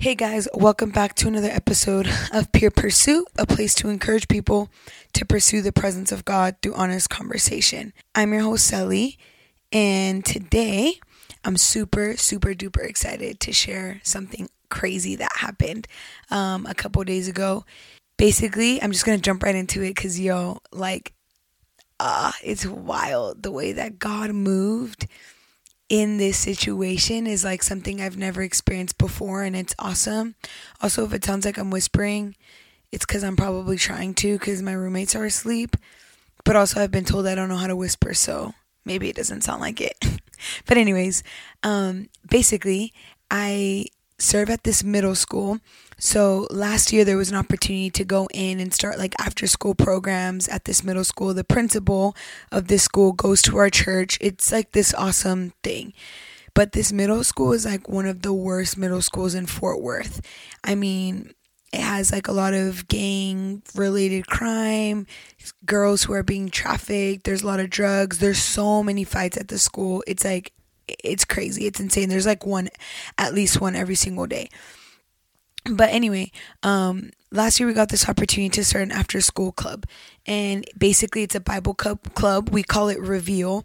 Hey guys, welcome back to another episode of Pure Pursuit, a place to encourage people to pursue the presence of God through honest conversation. I'm your host, Sally, and today I'm super, super duper excited to share something crazy that happened um, a couple days ago. Basically, I'm just gonna jump right into it because, yo, like, ah, uh, it's wild the way that God moved in this situation is like something I've never experienced before and it's awesome. Also, if it sounds like I'm whispering, it's because I'm probably trying to because my roommates are asleep. But also, I've been told I don't know how to whisper, so maybe it doesn't sound like it. but, anyways, um, basically, I serve at this middle school. So last year there was an opportunity to go in and start like after school programs at this middle school. The principal of this school goes to our church. It's like this awesome thing. But this middle school is like one of the worst middle schools in Fort Worth. I mean, it has like a lot of gang related crime, girls who are being trafficked, there's a lot of drugs, there's so many fights at the school. It's like it's crazy. It's insane. There's like one, at least one every single day. But anyway, um, last year we got this opportunity to start an after school club. And basically, it's a Bible club, club. We call it Reveal.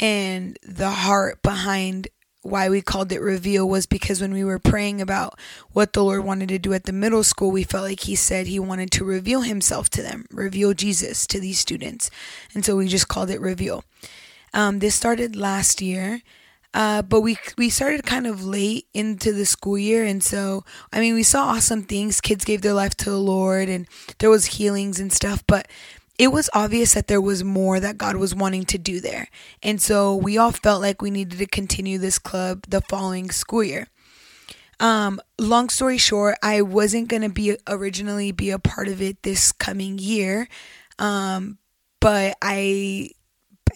And the heart behind why we called it Reveal was because when we were praying about what the Lord wanted to do at the middle school, we felt like He said He wanted to reveal Himself to them, reveal Jesus to these students. And so we just called it Reveal. Um, this started last year uh, but we we started kind of late into the school year, and so I mean we saw awesome things. Kids gave their life to the Lord, and there was healings and stuff. But it was obvious that there was more that God was wanting to do there, and so we all felt like we needed to continue this club the following school year. Um, long story short, I wasn't gonna be originally be a part of it this coming year, um, but I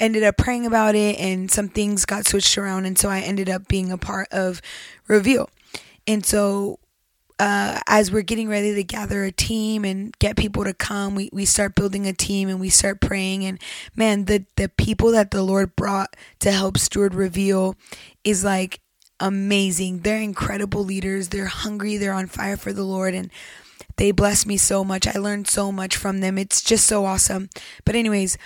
ended up praying about it and some things got switched around and so I ended up being a part of Reveal. And so uh, as we're getting ready to gather a team and get people to come, we, we start building a team and we start praying. And man, the, the people that the Lord brought to help steward Reveal is like amazing. They're incredible leaders. They're hungry. They're on fire for the Lord. And they bless me so much. I learned so much from them. It's just so awesome. But, anyways,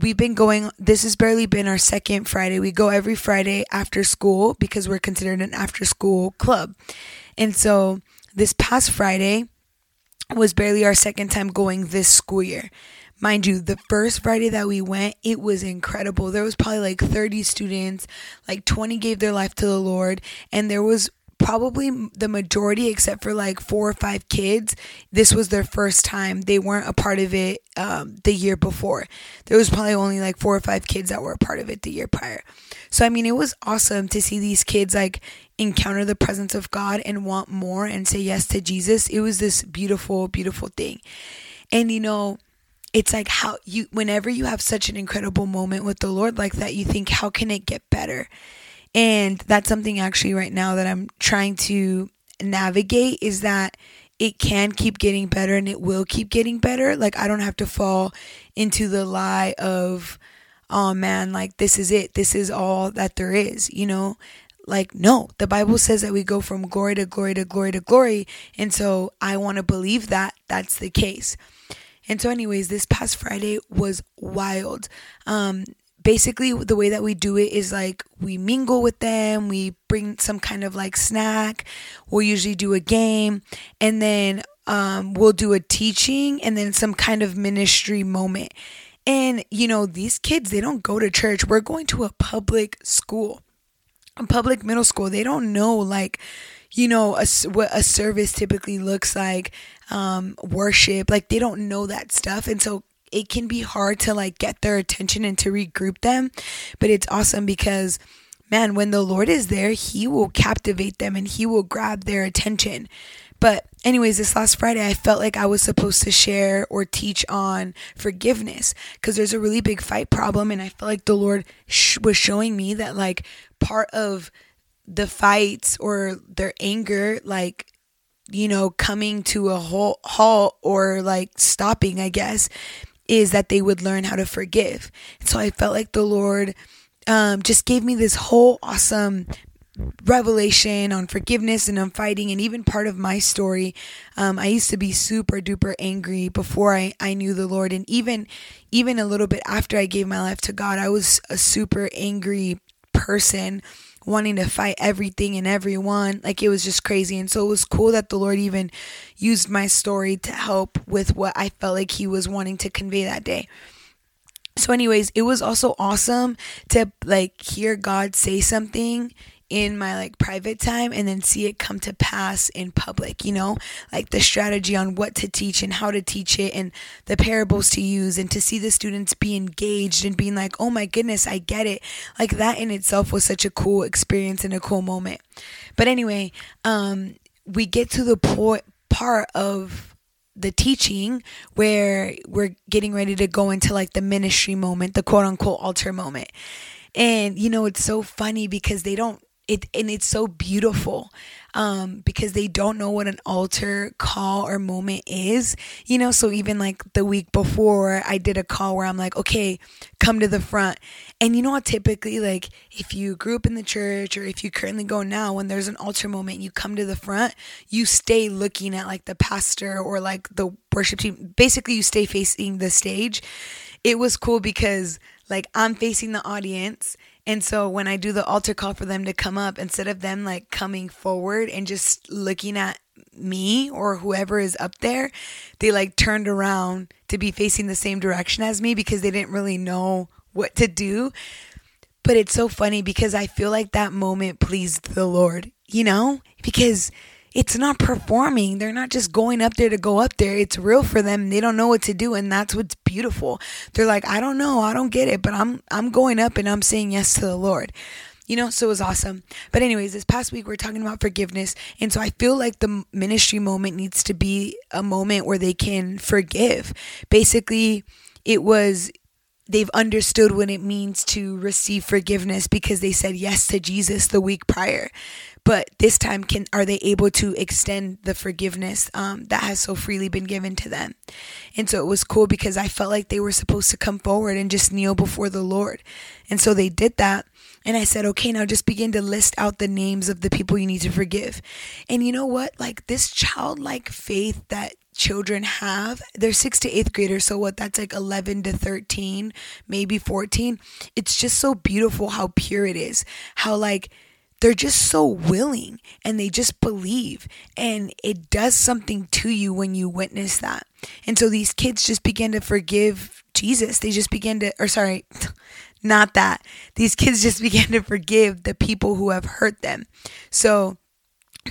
we've been going this has barely been our second friday. We go every friday after school because we're considered an after school club. And so this past friday was barely our second time going this school year. Mind you the first friday that we went it was incredible. There was probably like 30 students like 20 gave their life to the lord and there was probably the majority, except for like four or five kids, this was their first time. They weren't a part of it um, the year before. There was probably only like four or five kids that were a part of it the year prior. So, I mean, it was awesome to see these kids like encounter the presence of God and want more and say yes to Jesus. It was this beautiful, beautiful thing. And, you know, it's like how you, whenever you have such an incredible moment with the Lord like that, you think, how can it get better? And that's something actually right now that I'm trying to navigate is that it can keep getting better and it will keep getting better. Like I don't have to fall into the lie of, oh man, like this is it. This is all that there is, you know? Like, no, the Bible says that we go from glory to glory to glory to glory. And so I want to believe that that's the case. And so, anyways, this past Friday was wild. Um, basically the way that we do it is like we mingle with them we bring some kind of like snack we'll usually do a game and then um, we'll do a teaching and then some kind of ministry moment. And you know these kids they don't go to church. We're going to a public school a public middle school. They don't know like you know a, what a service typically looks like um, worship. Like they don't know that stuff. And so it can be hard to like get their attention and to regroup them. But it's awesome because man, when the Lord is there, He will captivate them and He will grab their attention. But, anyways, this last Friday, I felt like I was supposed to share or teach on forgiveness because there's a really big fight problem. And I felt like the Lord sh- was showing me that, like, part of the fights or their anger, like, you know, coming to a whole halt or like stopping, I guess, is that they would learn how to forgive. And so I felt like the Lord um, just gave me this whole awesome revelation on forgiveness and on fighting and even part of my story. Um, i used to be super duper angry before I, I knew the lord. And even even a little bit after i gave my life to god i was a super angry person wanting to fight everything and everyone. Like it was just crazy. And so it was cool that the lord even used my story to help with what i felt like he was wanting to convey that day. So anyways it was also awesome to like hear god say something in my like private time and then see it come to pass in public, you know, like the strategy on what to teach and how to teach it and the parables to use and to see the students be engaged and being like, oh my goodness, I get it. Like that in itself was such a cool experience and a cool moment. But anyway, um, we get to the point part of the teaching where we're getting ready to go into like the ministry moment, the quote unquote altar moment. And you know, it's so funny because they don't it and it's so beautiful um, because they don't know what an altar call or moment is you know? So even like the week before i did a call where i'm like okay come to the front. And you know what typically like if you grew up in the church or if you currently go now when there's an altar moment you come to the front you stay looking at like the pastor or like the worship team. Basically you stay facing the stage. It was cool because like i'm facing the audience and so when I do the altar call for them to come up, instead of them like coming forward and just looking at me or whoever is up there, they like turned around to be facing the same direction as me because they didn't really know what to do. But it's so funny because I feel like that moment pleased the Lord, you know? Because it's not performing. They're not just going up there to go up there. It's real for them. They don't know what to do and that's what's beautiful. They're like, "I don't know. I don't get it, but I'm I'm going up and I'm saying yes to the Lord." You know, so it was awesome. But anyways, this past week we're talking about forgiveness, and so I feel like the ministry moment needs to be a moment where they can forgive. Basically, it was they've understood what it means to receive forgiveness because they said yes to Jesus the week prior. But this time can are they able to extend the forgiveness um, that has so freely been given to them? And so it was cool because i felt like they were supposed to come forward and just kneel before the lord. And so they did that. And i said okay now just begin to list out the names of the people you need to forgive. And you know what? Like this childlike faith that children have they're 6 to 8th graders so what that's like 11 to 13 maybe 14 it's just so beautiful how pure it is how like they're just so willing and they just believe. And it does something to you when you witness that. And so these kids just begin to forgive Jesus. They just begin to, or sorry, not that. These kids just begin to forgive the people who have hurt them. So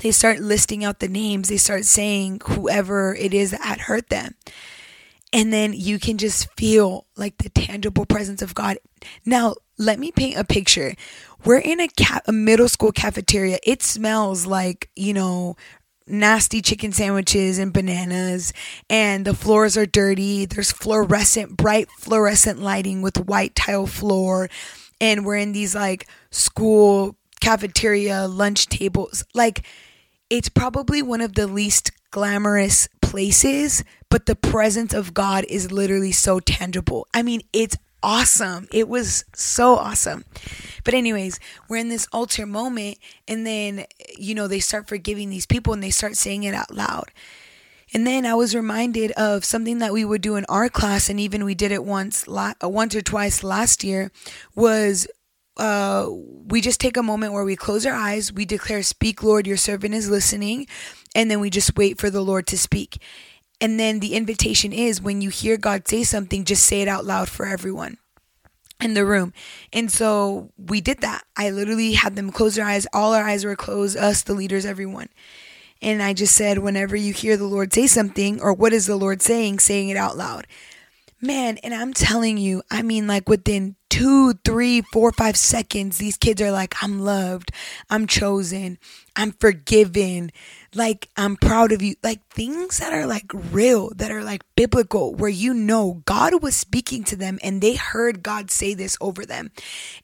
they start listing out the names, they start saying whoever it is that hurt them. And then you can just feel like the tangible presence of God. Now, let me paint a picture. We're in a, ca- a middle school cafeteria. It smells like, you know, nasty chicken sandwiches and bananas and the floors are dirty there's fluorescent bright fluorescent lighting with white tile floor and we're in these like school cafeteria lunch tables like it's probably one of the least glamorous places but the presence of god is literally so tangible i mean it's awesome. It was so awesome. But, anyways, we're in this altar moment, and then, you know, they start forgiving these people and they start saying it out loud. And then I was reminded of something that we would do in our class, and even we did it once, once or twice last year, was uh, we just take a moment where we close our eyes, we declare, Speak, Lord, your servant is listening, and then we just wait for the Lord to speak. And then the invitation is when you hear God say something, just say it out loud for everyone in the room. And so we did that. I literally had them close their eyes. All our eyes were closed, us, the leaders, everyone. And I just said, whenever you hear the Lord say something, or what is the Lord saying, saying it out loud. Man, and I'm telling you, I mean, like within two, three, four, five seconds, these kids are like, I'm loved, I'm chosen, I'm forgiven like I'm proud of you. Like things that are like real, that are like biblical, where you know God was speaking to them and they heard God say this over them.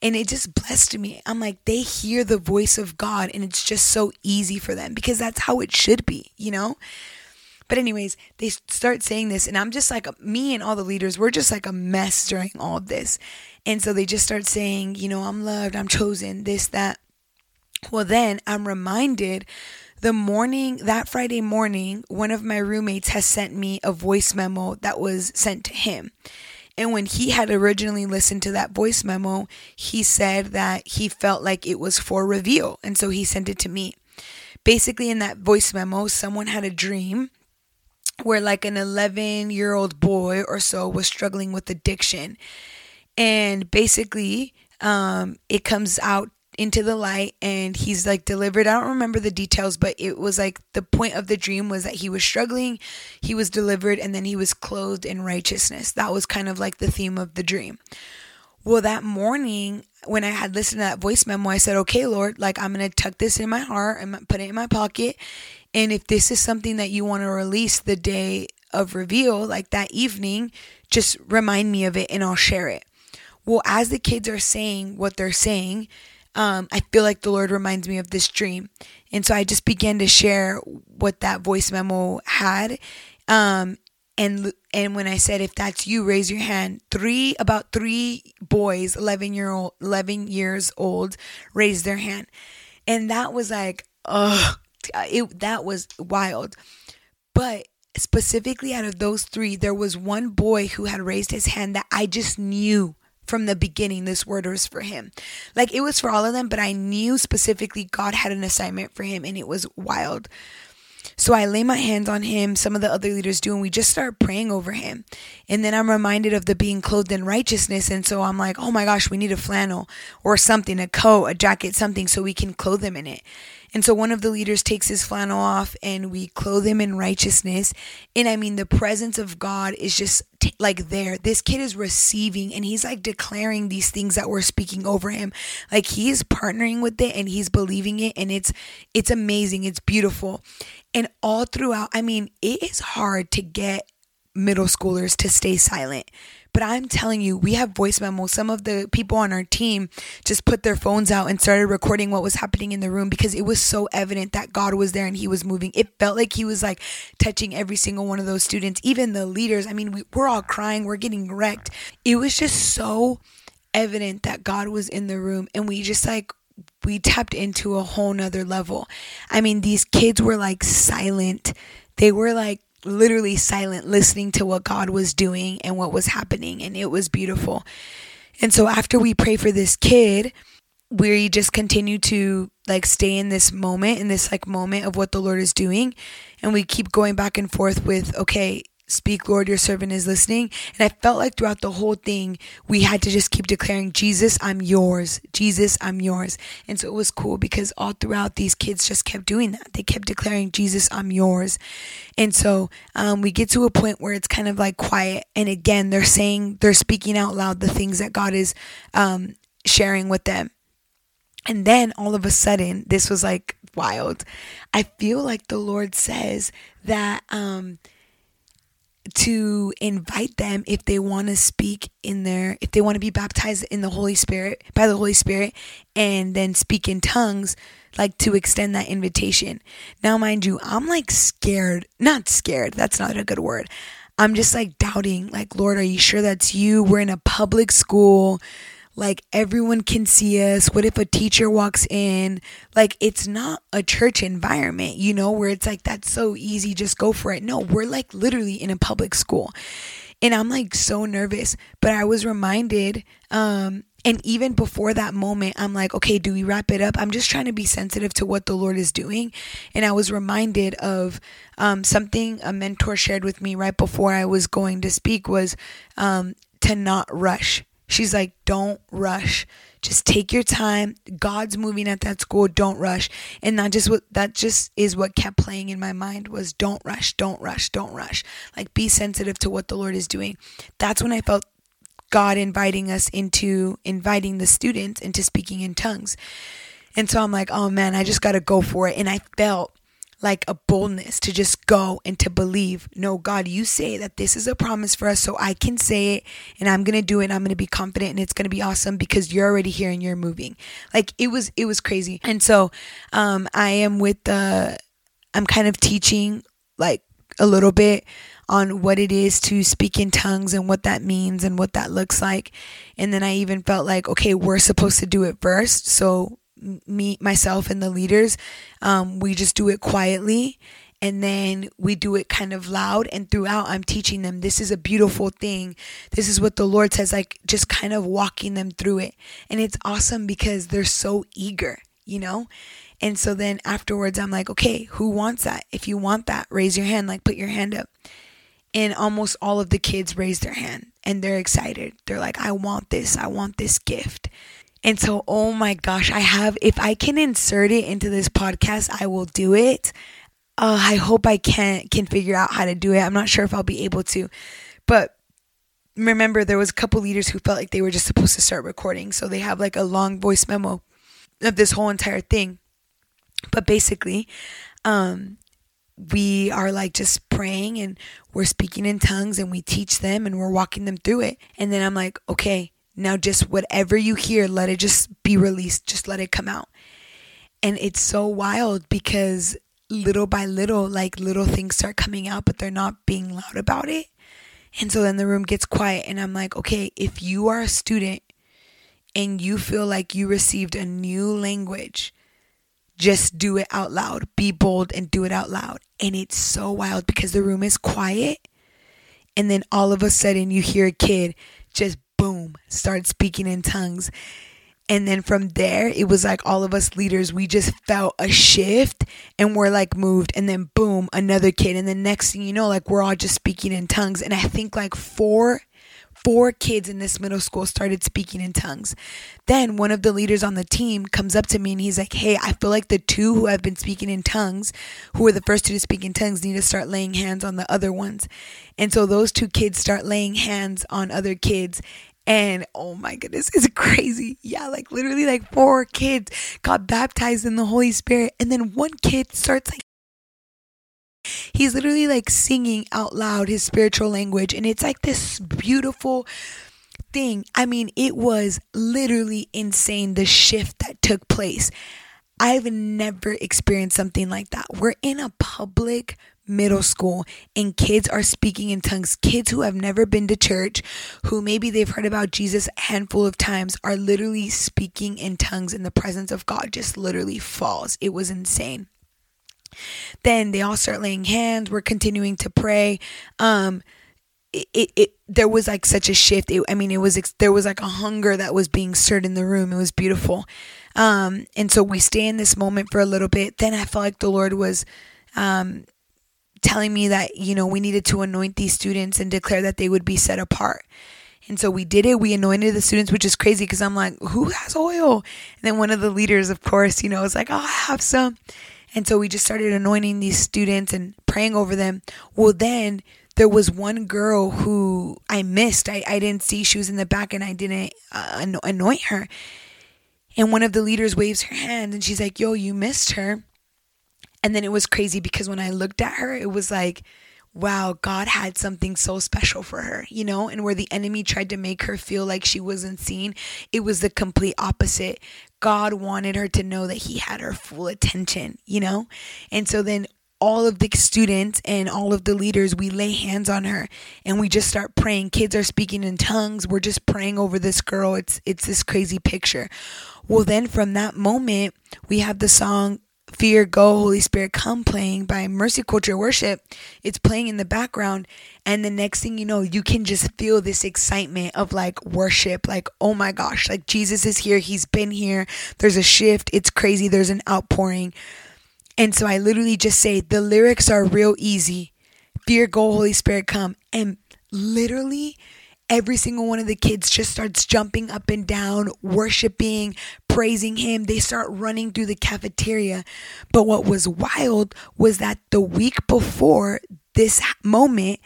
And it just blessed me. I'm like, they hear the voice of God and it's just so easy for them because that's how it should be, you know? But, anyways, they start saying this, and I'm just like, me and all the leaders, we're just like a mess during all of this. And so they just start saying, you know, I'm loved, I'm chosen, this, that. Well, then I'm reminded the morning, that Friday morning, one of my roommates has sent me a voice memo that was sent to him. And when he had originally listened to that voice memo, he said that he felt like it was for reveal. And so he sent it to me. Basically, in that voice memo, someone had a dream where like an 11 year old boy or so was struggling with addiction. And basically, um, it comes out into the light and he's like delivered. I don't remember the details, but it was like the point of the dream was that he was struggling, he was delivered, and then he was clothed in righteousness. That was kind of like the theme of the dream. Well, that morning, when I had listened to that voice memo, I said, Okay, Lord, like I'm going to tuck this in my heart and put it in my pocket. And if this is something that you want to release the day of reveal, like that evening, just remind me of it and I'll share it. Well, as the kids are saying what they're saying, um, I feel like the Lord reminds me of this dream. And so I just began to share what that voice memo had. Um, and and when I said if that's you, raise your hand. Three about three boys, eleven year old, eleven years old, raised their hand, and that was like, oh, Uh, it that was wild. But specifically out of those three, there was one boy who had raised his hand that I just knew from the beginning this word was for him. Like it was for all of them, but I knew specifically God had an assignment for him and it was wild. So I lay my hands on him, some of the other leaders do, and we just start praying over him. And then I'm reminded of the being clothed in righteousness. And so I'm like, oh my gosh, we need a flannel or something, a coat, a jacket, something, so we can clothe him in it. And so one of the leaders takes his flannel off and we clothe him in righteousness. And I mean, the presence of God is just t- like there. This kid is receiving and he's like declaring these things that we're speaking over him. Like he's partnering with it and he's believing it. And it's, it's amazing. It's beautiful. And all throughout, I mean, it is hard to get middle schoolers to stay silent but I'm telling you, we have voice memos. Some of the people on our team just put their phones out and started recording what was happening in the room because it was so evident that God was there and He was moving. It felt like He was like touching every single one of those students, even the leaders. I mean, we, we're all crying, we're getting wrecked. It was just so evident that God was in the room and we just like we tapped into a whole nother level. I mean, these kids were like silent. They were like literally silent, listening to what God was doing and what was happening. And it was beautiful. And so after we pray for this kid, we just continue to like stay in this moment, in this like moment of what the Lord is doing. And we keep going back and forth with, okay, Speak, Lord, your servant is listening. And I felt like throughout the whole thing, we had to just keep declaring, Jesus, I'm yours. Jesus, I'm yours. And so it was cool because all throughout, these kids just kept doing that. They kept declaring, Jesus, I'm yours. And so um, we get to a point where it's kind of like quiet. And again, they're saying, they're speaking out loud the things that God is um, sharing with them. And then all of a sudden, this was like wild. I feel like the Lord says that. Um, to invite them if they want to speak in their if they want to be baptized in the Holy Spirit by the Holy Spirit and then speak in tongues like to extend that invitation. Now mind you, I'm like scared, not scared, that's not a good word. I'm just like doubting like Lord, are you sure that's you? We're in a public school like everyone can see us. What if a teacher walks in? Like it's not a church environment, you know, where it's like that's so easy, just go for it. No, we're like literally in a public school. And I'm like so nervous, but I was reminded um and even before that moment, I'm like, okay, do we wrap it up? I'm just trying to be sensitive to what the Lord is doing. And I was reminded of um, something a mentor shared with me right before I was going to speak was um, to not rush. She's like, don't rush. Just take your time. God's moving at that school. Don't rush. And that just what that just is what kept playing in my mind was don't rush, don't rush, don't rush. Like be sensitive to what the Lord is doing. That's when I felt God inviting us into inviting the students into speaking in tongues. And so I'm like, oh man, I just got to go for it. And I felt like a boldness to just go and to believe, no, God, you say that this is a promise for us, so I can say it and I'm gonna do it. I'm gonna be confident and it's gonna be awesome because you're already here and you're moving. Like it was, it was crazy. And so, um, I am with the, I'm kind of teaching like a little bit on what it is to speak in tongues and what that means and what that looks like. And then I even felt like, okay, we're supposed to do it first. So me, myself, and the leaders, um, we just do it quietly and then we do it kind of loud and throughout i'm teaching them this is a beautiful thing. This is what the lord says like just kind of walking them through it. And it's awesome because they're so eager you know? And so then afterwards i'm like okay who wants that? If you want that raise your hand like put your hand up. And almost all of the kids raise their hand and they're excited. They're like i want this. I want this gift and so, oh my gosh, I have, if I can insert it into this podcast, I will do it uh, I hope I can can figure out how to do it. I'm not sure if I'll be able to, but remember there was a couple leaders who felt like they were just supposed to start recording, so they have like a long voice memo of this whole entire thing. But basically, um, we are like just praying and we're speaking in tongues and we teach them and we're walking them through it. And then I'm like, okay, now just whatever you hear, let it just be released, just let it come out. And it's so wild because little by little, like little things start coming out, but they're not being loud about it. And so then the room gets quiet, and I'm like, okay, if you are a student and you feel like you received a new language, just do it out loud. Be bold and do it out loud. And it's so wild because the room is quiet. And then all of a sudden, you hear a kid just boom, started speaking in tongues. And then from there, it was like all of us leaders, we just felt a shift and we're like moved. And then boom, another kid. And the next thing you know, like we're all just speaking in tongues. And I think like four four kids in this middle school started speaking in tongues. Then one of the leaders on the team comes up to me and he's like, Hey, I feel like the two who have been speaking in tongues, who were the first two to speak in tongues, need to start laying hands on the other ones. And so those two kids start laying hands on other kids. And oh my goodness, it's crazy. Yeah, like literally like four kids got baptized in the Holy Spirit. And then one kid starts like he's literally like singing out loud his spiritual language and it's like this beautiful thing. I mean, it was literally insane the shift that took place. I've never experienced something like that. We're in a public middle school and kids are speaking in tongues. Kids who have never been to church, who maybe they've heard about Jesus a handful of times, are literally speaking in tongues and the presence of God just literally falls. It was insane. Then they all start laying hands. We're continuing to pray. Um, it, it, it there was like such a shift. It, I mean, it was there was like a hunger that was being stirred in the room. It was beautiful. Um, and so we stay in this moment for a little bit. Then I felt like the Lord was um, telling me that, you know, we needed to anoint these students and declare that they would be set apart. And so we did it. We anointed the students, which is crazy because I'm like, who has oil? And then one of the leaders, of course, you know, was like, oh, I have some. And so we just started anointing these students and praying over them. Well, then there was one girl who I missed. I, I didn't see. She was in the back and I didn't uh, anoint her. And one of the leaders waves her hand and she's like, yo, you missed her. And then it was crazy because when I looked at her, it was like, wow, God had something so special for her, you know? And where the enemy tried to make her feel like she wasn't seen, it was the complete opposite. God wanted her to know that He had her full attention, you know? And so then all of the students and all of the leaders, we lay hands on her and we just start praying. Kids are speaking in tongues. We're just praying over this girl. It's it's this crazy picture. Well, then from that moment, we have the song Fear Go, Holy Spirit Come playing by Mercy Culture Worship. It's playing in the background. And the next thing you know, you can just feel this excitement of like worship. Like, oh my gosh, like Jesus is here. He's been here. There's a shift. It's crazy. There's an outpouring. And so I literally just say, the lyrics are real easy. Fear Go, Holy Spirit Come. And literally, every single one of the kids just starts jumping up and down, worshiping, praising him. They start running through the cafeteria. But what was wild was that the week before this moment,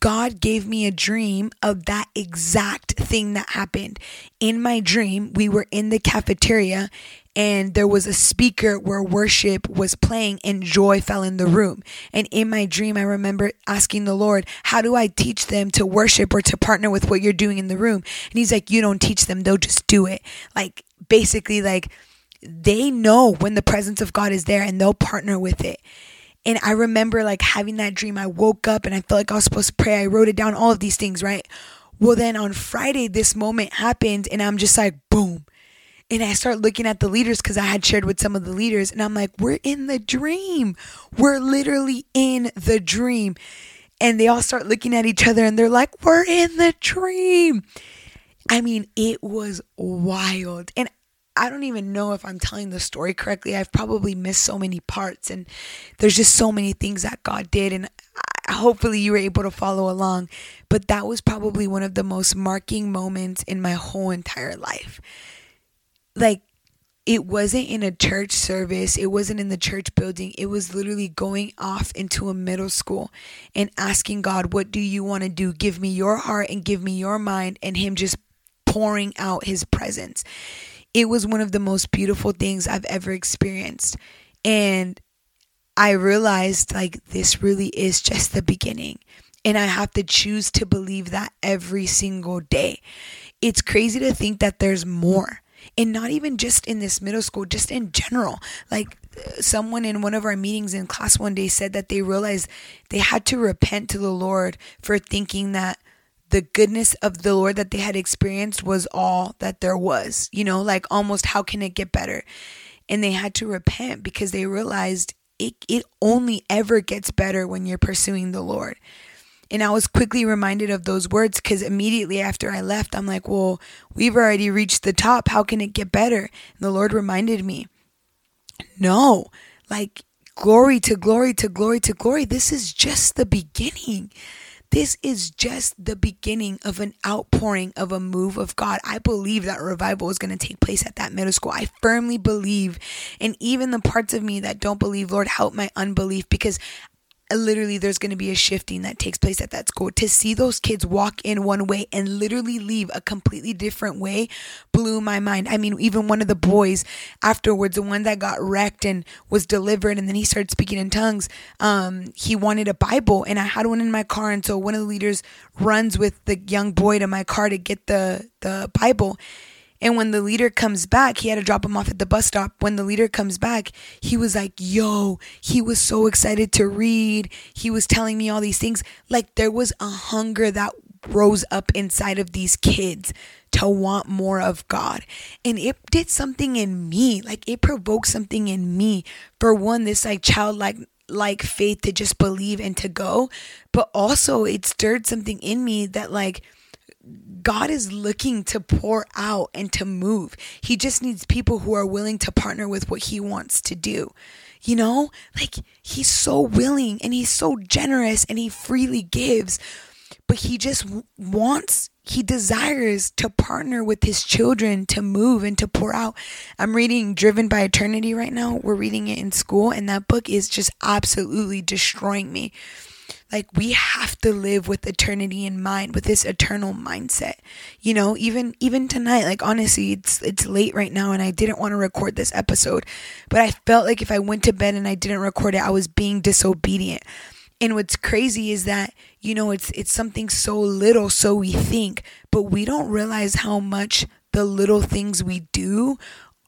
God gave me a dream of that exact thing that happened. In my dream, we were in the cafeteria and there was a speaker where worship was playing and joy fell in the room. And in my dream, I remember asking the Lord, How do I teach them to worship or to partner with what you're doing in the room? And He's like, You don't teach them, they'll just do it. Like, basically, like, they know when the presence of God is there and they'll partner with it. And I remember like having that dream. I woke up and I felt like I was supposed to pray. I wrote it down, all of these things, right? Well, then on Friday, this moment happened and I'm just like, boom And I start looking at the leaders because I had shared with some of the leaders, and I'm like, we're in the dream. We're literally in the dream. And they all start looking at each other and they're like, we're in the dream. I mean, it was wild. And I don't even know if I'm telling the story correctly. I've probably missed so many parts, and there's just so many things that God did. And hopefully, you were able to follow along. But that was probably one of the most marking moments in my whole entire life. Like, it wasn't in a church service, it wasn't in the church building. It was literally going off into a middle school and asking God, What do you want to do? Give me your heart and give me your mind, and Him just pouring out His presence it was one of the most beautiful things I've ever experienced. And I realized like this really is just the beginning. And I have to choose to believe that every single day. It's crazy to think that there's more. And not even just in this middle school, just in general. Like someone in one of our meetings in class one day said that they realized they had to repent to the Lord for thinking that the goodness of the Lord that they had experienced was all that there was. You know, like almost how can it get better? And they had to repent because they realized it, it only ever gets better when you're pursuing the Lord. And I was quickly reminded of those words because immediately after I left, I'm like, well, we've already reached the top. How can it get better? And the Lord reminded me, no, like glory to glory to glory to glory. This is just the beginning. This is just the beginning of an outpouring of a move of God. I believe that revival is going to take place at that middle school. I firmly believe, and even the parts of me that don't believe, Lord, help my unbelief because literally there's going to be a shifting that takes place at that school. To see those kids walk in one way and literally leave a completely different way blew my mind. I mean even one of the boys afterwards the one that got wrecked and was delivered and then he started speaking in tongues um, he wanted a bible and i had one in my car and so one of the leaders runs with the young boy to my car to get the the bible and when the leader comes back, he had to drop him off at the bus stop. When the leader comes back, he was like, Yo, he was so excited to read. He was telling me all these things. Like there was a hunger that rose up inside of these kids to want more of God. And it did something in me. Like it provoked something in me. For one, this like childlike like faith to just believe and to go, but also it stirred something in me that like God is looking to pour out and to move. He just needs people who are willing to partner with what He wants to do. You know, like He's so willing and He's so generous and He freely gives, but He just wants, He desires to partner with His children to move and to pour out. I'm reading Driven by Eternity right now. We're reading it in school, and that book is just absolutely destroying me like we have to live with eternity in mind with this eternal mindset. You know even even tonight like honestly it's it's late right now and i didn't want to record this episode but i felt like if i went to bed and i didn't record it i was being disobedient. And what's crazy is that you know it's it's something so little so we think but we don't realize how much the little things we do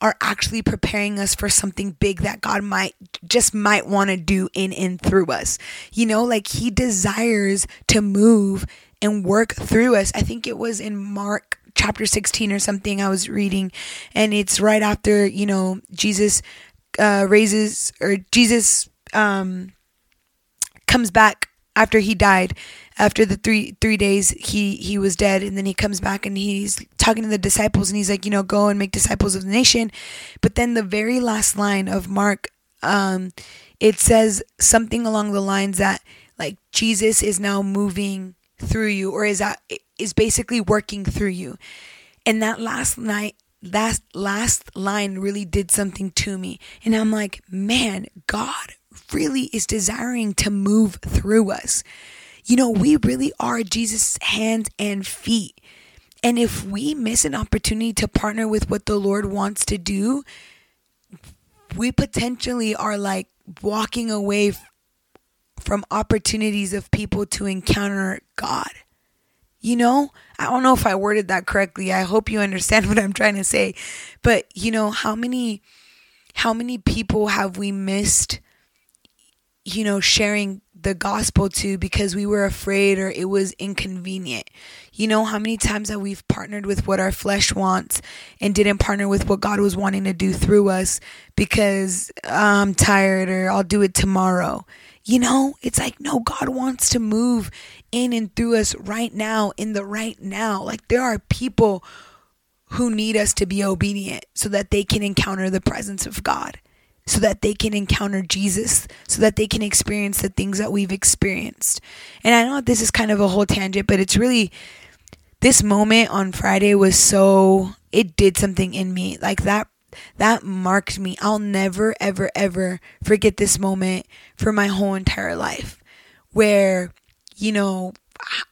are actually preparing us for something big that God might just might want to do in and through us. You know, like he desires to move and work through us. I think it was in Mark chapter 16 or something I was reading and it's right after, you know, Jesus uh raises or Jesus um comes back after he died after the three three days he he was dead. And then he comes back and he's talking to the disciples and he's like you know go and make disciples of the nation. But then the very last line of mark um it says something along the lines that like jesus is now moving through you or is that is basically working through you. And that last night last last line really did something to me. And i'm like man god really is desiring to move through us you know, we really are Jesus' hands and feet. And if we miss an opportunity to partner with what the Lord wants to do, we potentially are like walking away from opportunities of people to encounter God. You know, I don't know if I worded that correctly. I hope you understand what I'm trying to say. But, you know, how many how many people have we missed you know, sharing the gospel to because we were afraid or it was inconvenient. You know how many times that we've partnered with what our flesh wants and didn't partner with what God was wanting to do through us because I'm tired or I'll do it tomorrow. You know, it's like, no, God wants to move in and through us right now, in the right now. Like, there are people who need us to be obedient so that they can encounter the presence of God so that they can encounter Jesus, so that they can experience the things that we've experienced. And I know this is kind of a whole tangent, but it's really this moment on Friday was so it did something in me. Like that that marked me. I'll never ever ever forget this moment for my whole entire life where you know,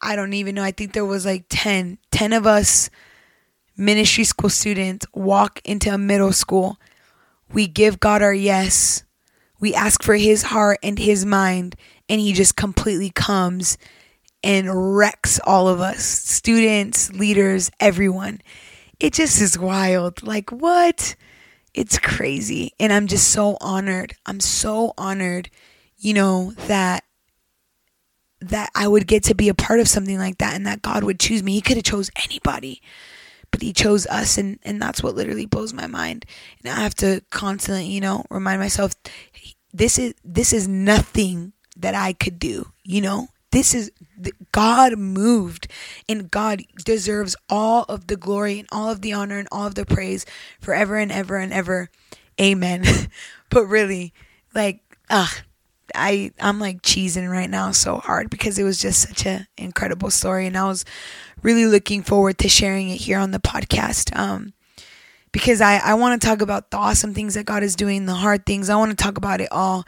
I don't even know. I think there was like 10 10 of us ministry school students walk into a middle school we give God our yes. We ask for his heart and his mind, and he just completely comes and wrecks all of us students, leaders, everyone. It just is wild. Like, what? It's crazy. And I'm just so honored. I'm so honored, you know, that that I would get to be a part of something like that and that God would choose me. He could have chose anybody but he chose us and and that's what literally blows my mind. And i have to constantly you know remind myself this is this is nothing that i could do you know? This is god moved and god deserves all of the glory and all of the honor and all of the praise forever and ever and ever. Amen. But really like ah I I'm like cheesing right now so hard because it was just such an incredible story and I was really looking forward to sharing it here on the podcast. Um, because I, I want to talk about the awesome things that God is doing, the hard things. I want to talk about it all.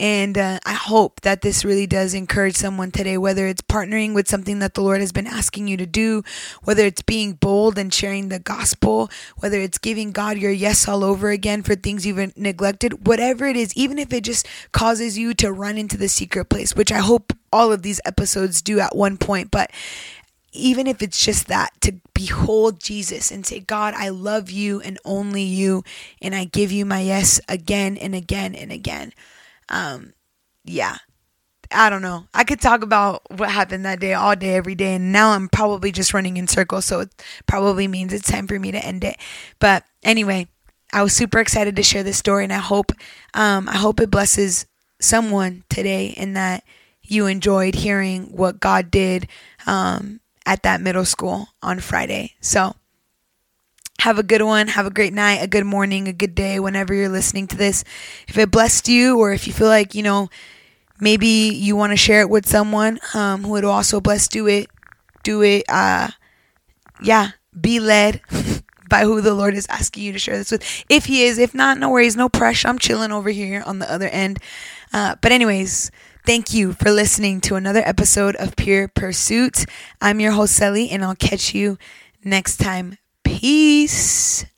And uh, I hope that this really does encourage someone today, whether it's partnering with something that the Lord has been asking you to do, whether it's being bold and sharing the gospel, whether it's giving God your yes all over again for things you've neglected, whatever it is, even if it just causes you to run into the secret place, which I hope all of these episodes do at one point. But even if it's just that, to behold Jesus and say, God, I love you and only you, and I give you my yes again and again and again. Um, yeah. I don't know. I could talk about what happened that day all day, every day, and now I'm probably just running in circles, so it probably means it's time for me to end it. But anyway, I was super excited to share this story, and I hope, um, I hope it blesses someone today, and that you enjoyed hearing what God did um, at that middle school on Friday. So have a good one. Have a great night, a good morning, a good day whenever you're listening to this. If it blessed you, or if you feel like, you know, maybe you want to share it with someone um, who would also bless, do it. Do it. Uh, yeah, be led by who the Lord is asking you to share this with. If He is, if not, no worries, no pressure. I'm chilling over here on the other end. Uh, but, anyways, thank you for listening to another episode of Pure Pursuit. I'm your host, Sally, and I'll catch you next time. Peace.